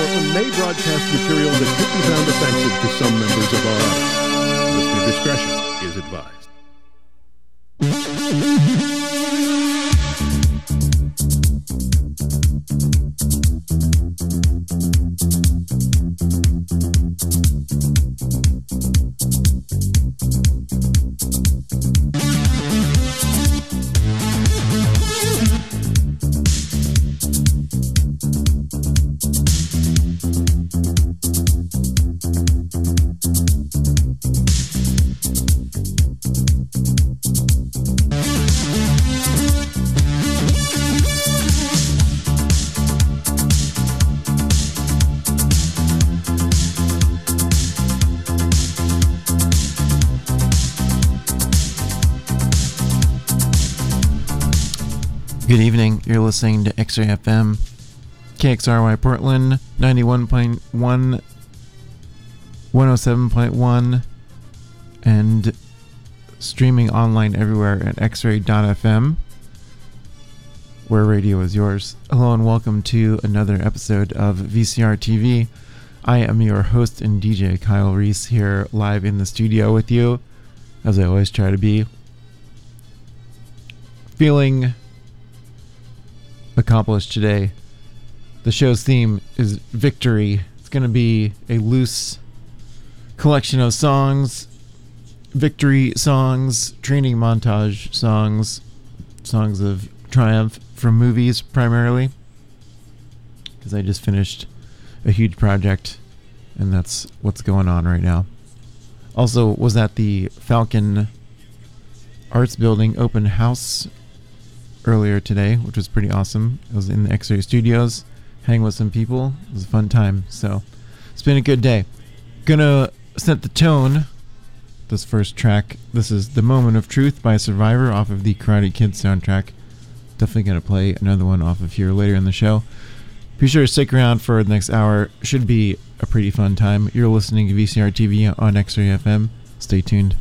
Portland may broadcast material that could be found offensive to some members of our audience. Listener discretion is advised. You're listening to X-Ray FM, KXRY Portland, 91.1, 107.1, and streaming online everywhere at xray.fm, where radio is yours. Hello and welcome to another episode of VCR TV. I am your host and DJ Kyle Reese here live in the studio with you, as I always try to be. Feeling accomplished today. The show's theme is victory. It's going to be a loose collection of songs, victory songs, training montage songs, songs of triumph from movies primarily. Because I just finished a huge project, and that's what's going on right now. Also, was at the Falcon Arts Building open house earlier today, which was pretty awesome. I was in the X-Ray Studios, hanging with some people. It was a fun time. So it's been a good day. Gonna set the tone. This first track. This is "The Moment of Truth" by Survivor off of the Karate Kid soundtrack. Definitely gonna play another one off of here later in the show. Be sure to stick around for the next hour. Should be a pretty fun time. You're listening to VCR TV on X-Ray FM. Stay tuned.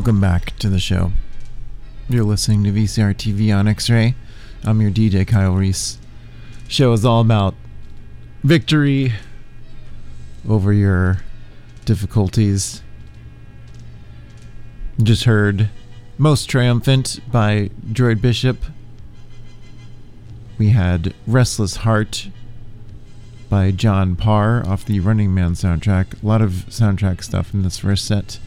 Welcome back to the show. You're listening to VCR TV on X-Ray. I'm your DJ Kyle Reese. Show is all about victory over your difficulties. Just heard Most Triumphant by Droid Bishop. We had Restless Heart by John Parr off the Running Man soundtrack. A lot of soundtrack stuff in this first set.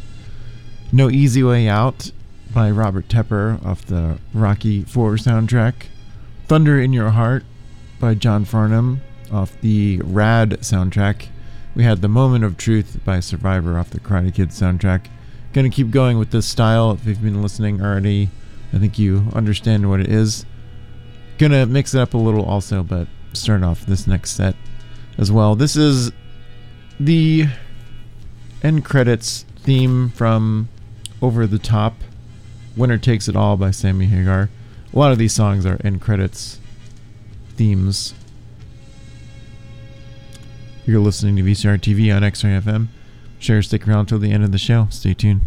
No Easy Way Out by Robert Tepper off the Rocky 4 soundtrack. Thunder in Your Heart by John Farnham off the Rad soundtrack. We had The Moment of Truth by Survivor off the Karate Kid soundtrack. Gonna keep going with this style. If you've been listening already, I think you understand what it is. Gonna mix it up a little also, but start off this next set as well. This is the end credits theme from Over the Top. Winner Takes It All by Sammy Hagar. A lot of these songs are end credits themes. You're listening to VCR TV on X-Ray FM. Sure, stick around till the end of the show. Stay tuned.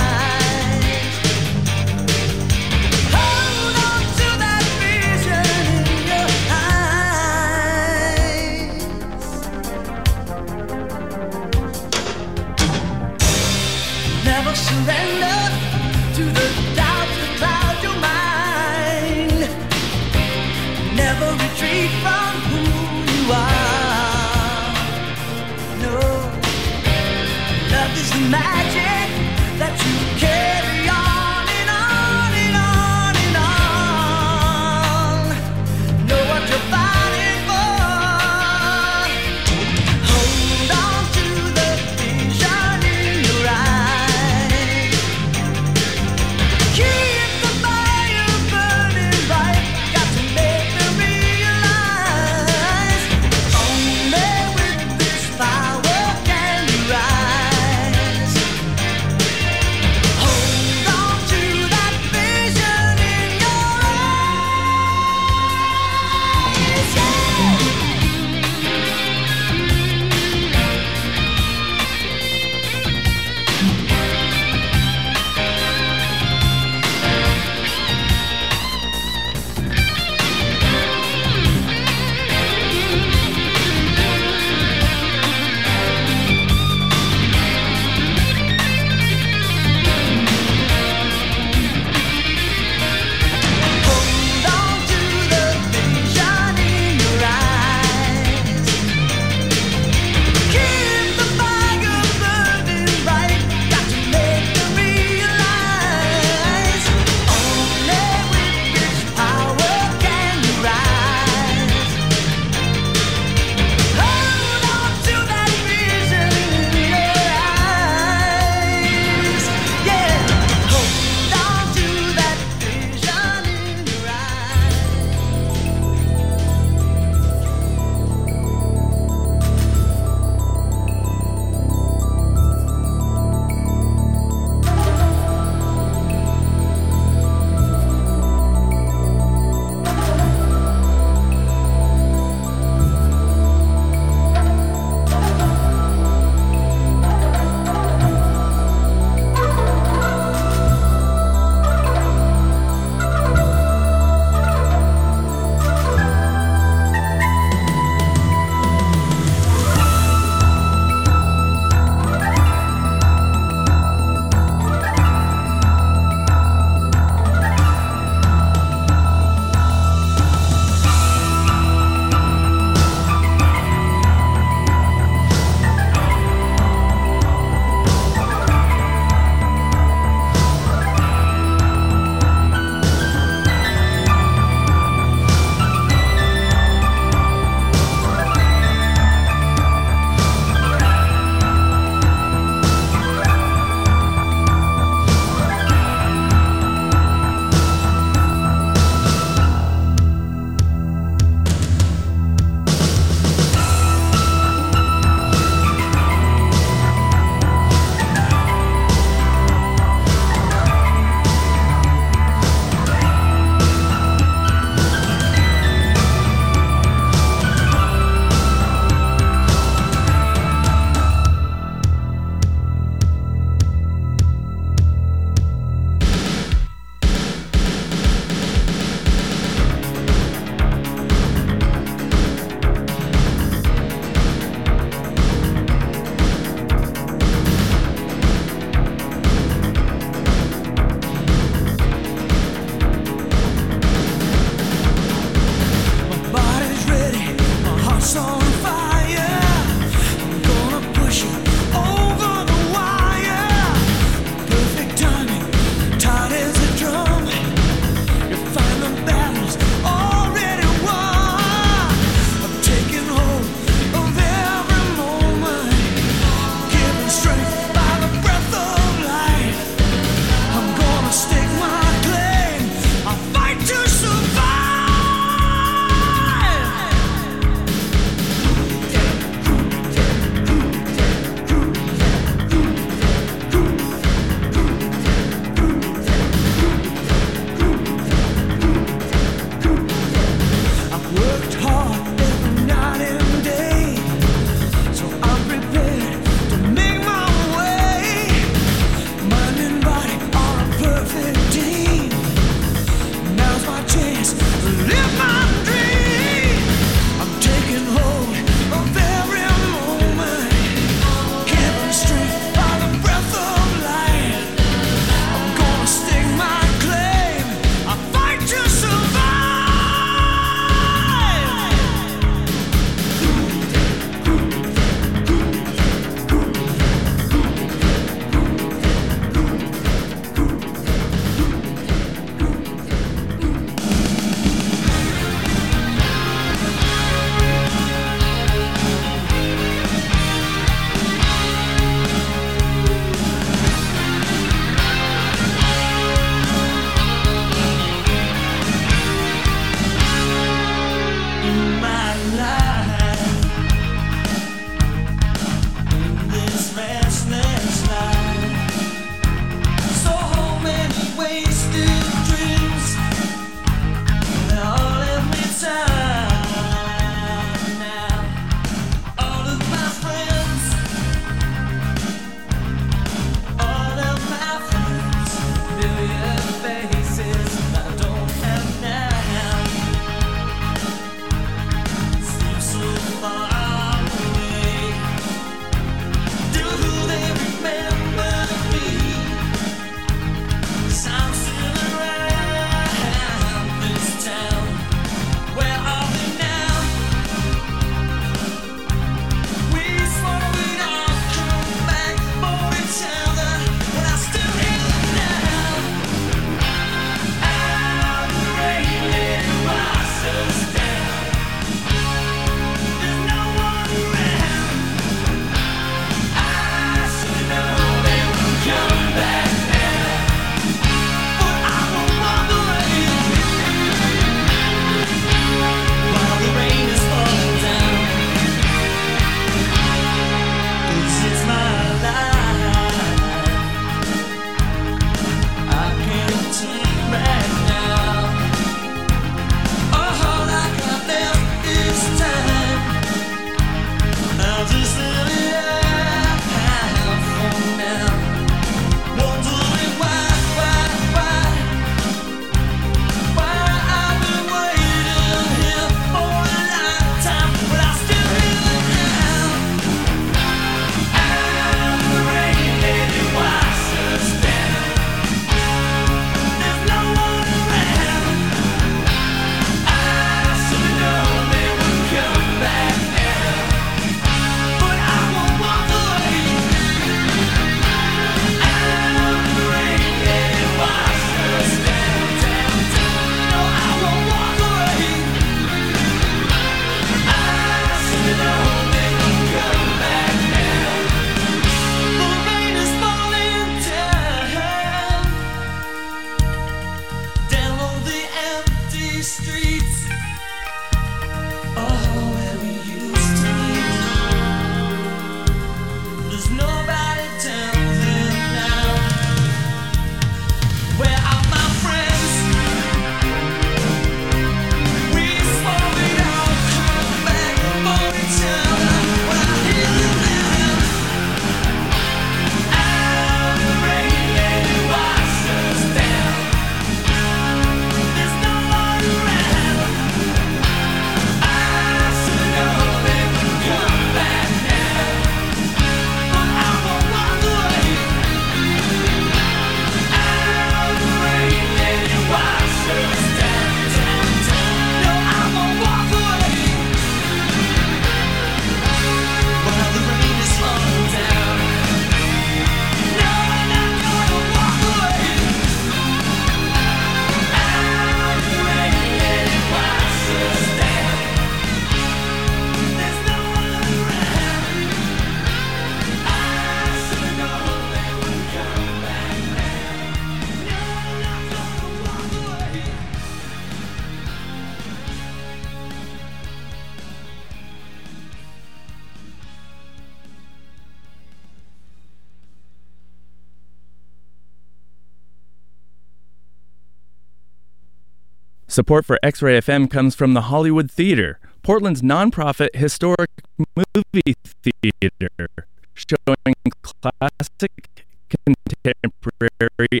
Support for X Ray FM comes from the Hollywood Theater, Portland's nonprofit historic movie theater, showing classic, contemporary,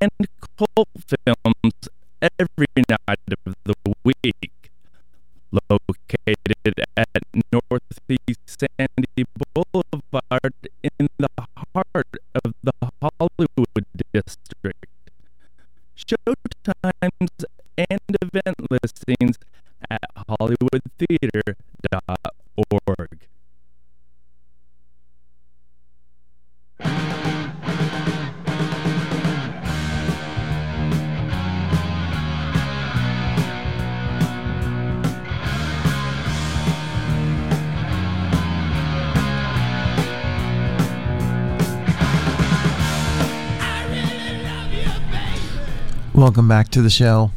and cult films every night of the week. Located at Northeast Sandy Boulevard in the heart of the Hollywood district. Showtimes event listings at hollywoodtheater.org. Welcome back to the show.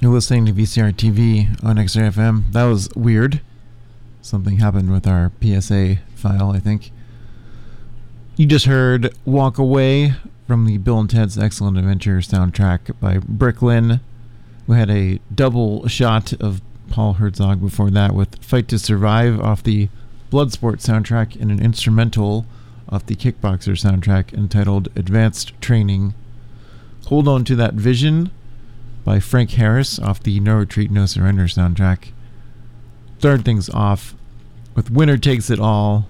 You're listening to VCR TV on XRFM. That was weird. Something happened with our PSA file, I think. You just heard Walk Away from the Bill and Ted's Excellent Adventure soundtrack by Bricklin. We had a double shot of Paul Hertzog before that with Fight to Survive off the Bloodsport soundtrack and an instrumental off the Kickboxer soundtrack entitled Advanced Training. Hold On to That Vision by Frank Harris off the No Retreat, No Surrender soundtrack. Started things off with Winner Takes It All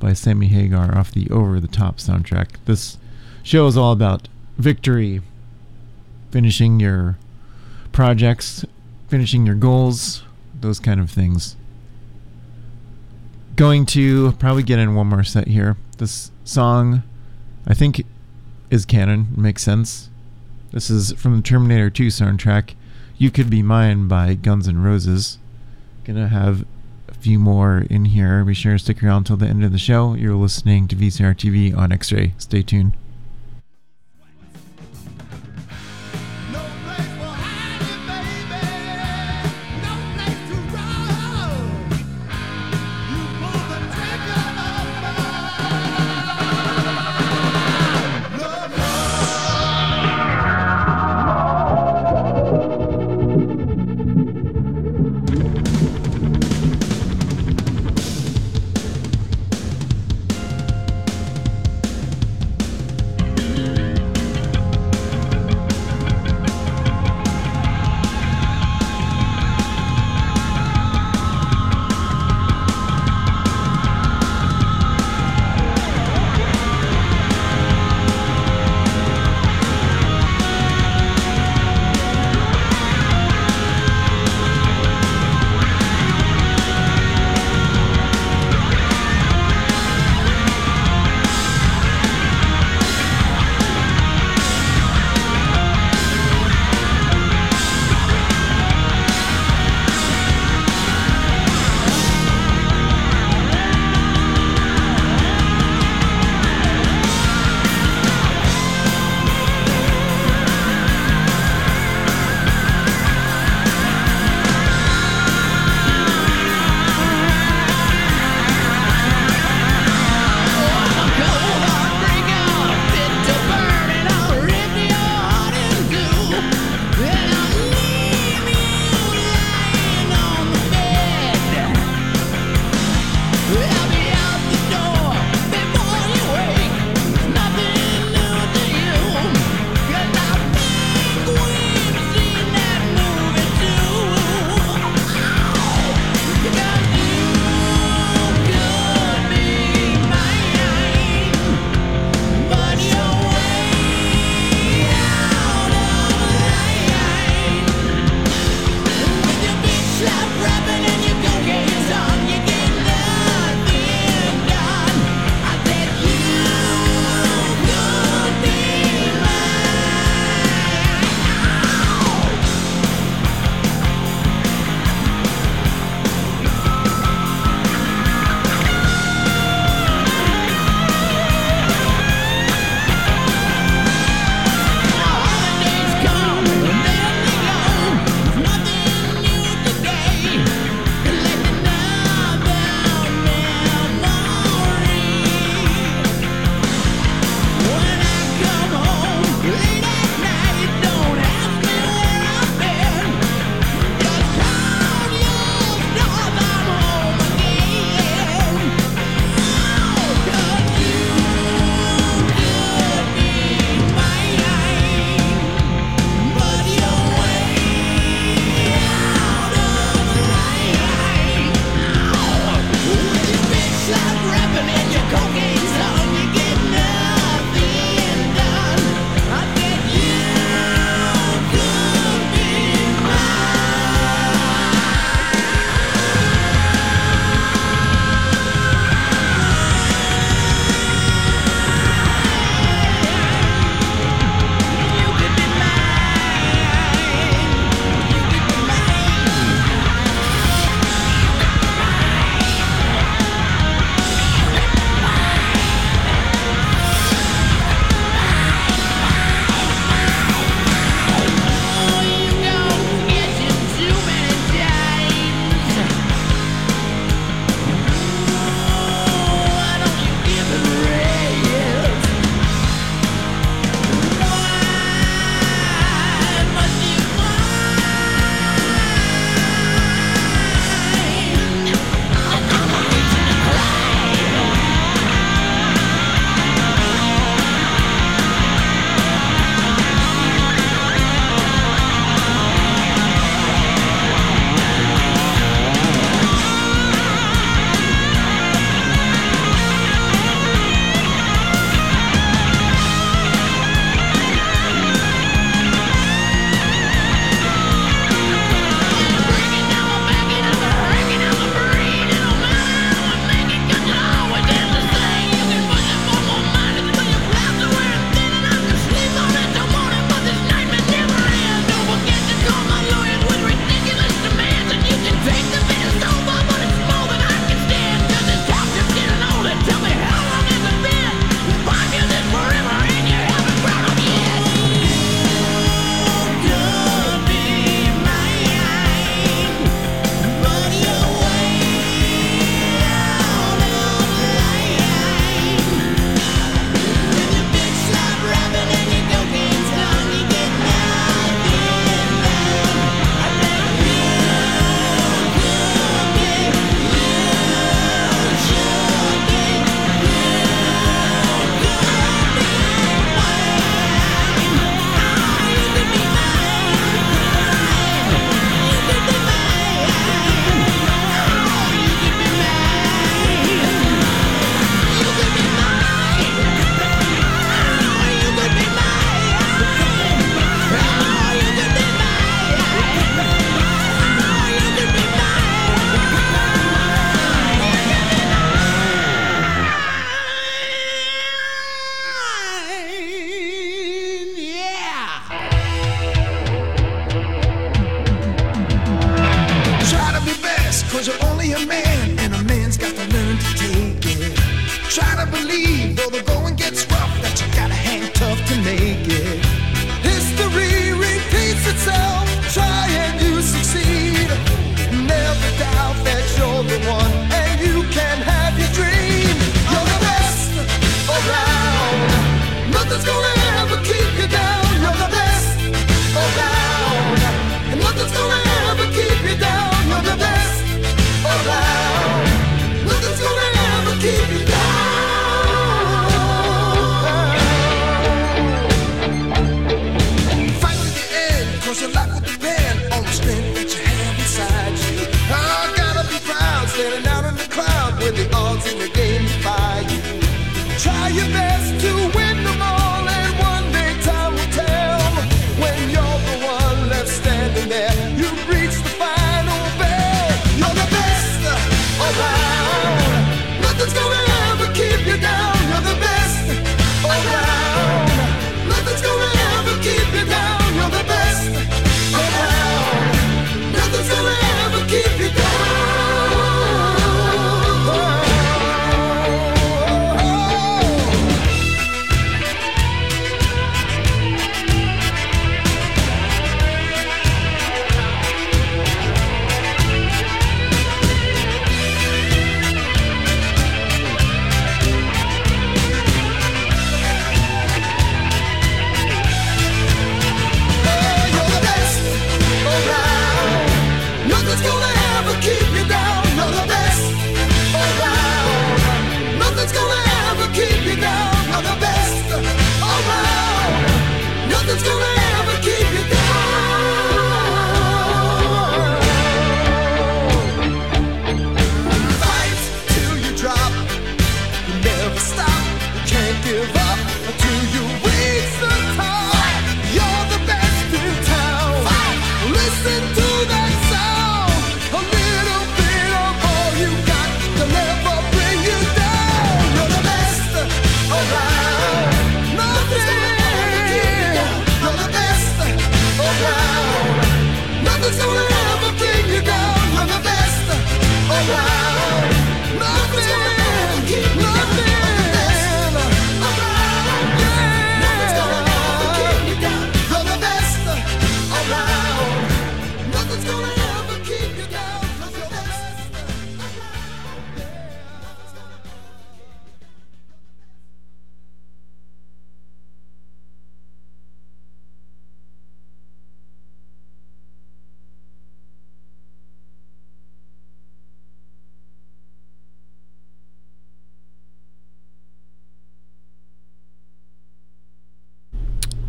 by Sammy Hagar off the Over the Top soundtrack. This show is all about victory, finishing your projects, finishing your goals, those kind of things. Going to probably get in one more set here. This song, I think, is canon, makes sense. This is from the Terminator 2 soundtrack. You Could Be Mine by Guns N' Roses. Gonna have a few more in here. Be sure to stick around until the end of the show. You're listening to VCR TV on X Ray. Stay tuned.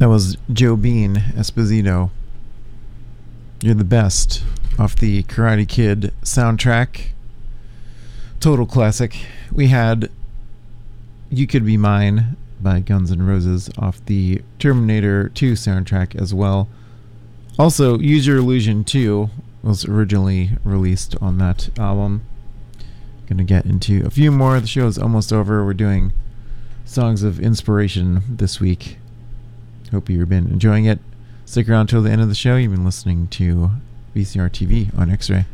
That was Joe Bean Esposito. You're the best off the Karate Kid soundtrack. Total classic. We had You Could Be Mine by Guns N' Roses off the Terminator 2 soundtrack as well. Also, Use Your Illusion 2 was originally released on that album. Gonna get into a few more. The show is almost over. We're doing songs of inspiration this week. Hope you've been enjoying it. Stick around till the end of the show. You've been listening to VCR TV on X Ray.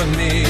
for me.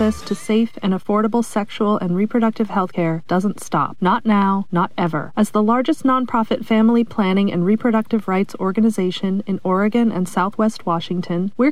access to safe and affordable sexual and reproductive health care doesn't stop. Not now, not ever. As the largest nonprofit family planning and reproductive rights organization in Oregon and Southwest Washington, we're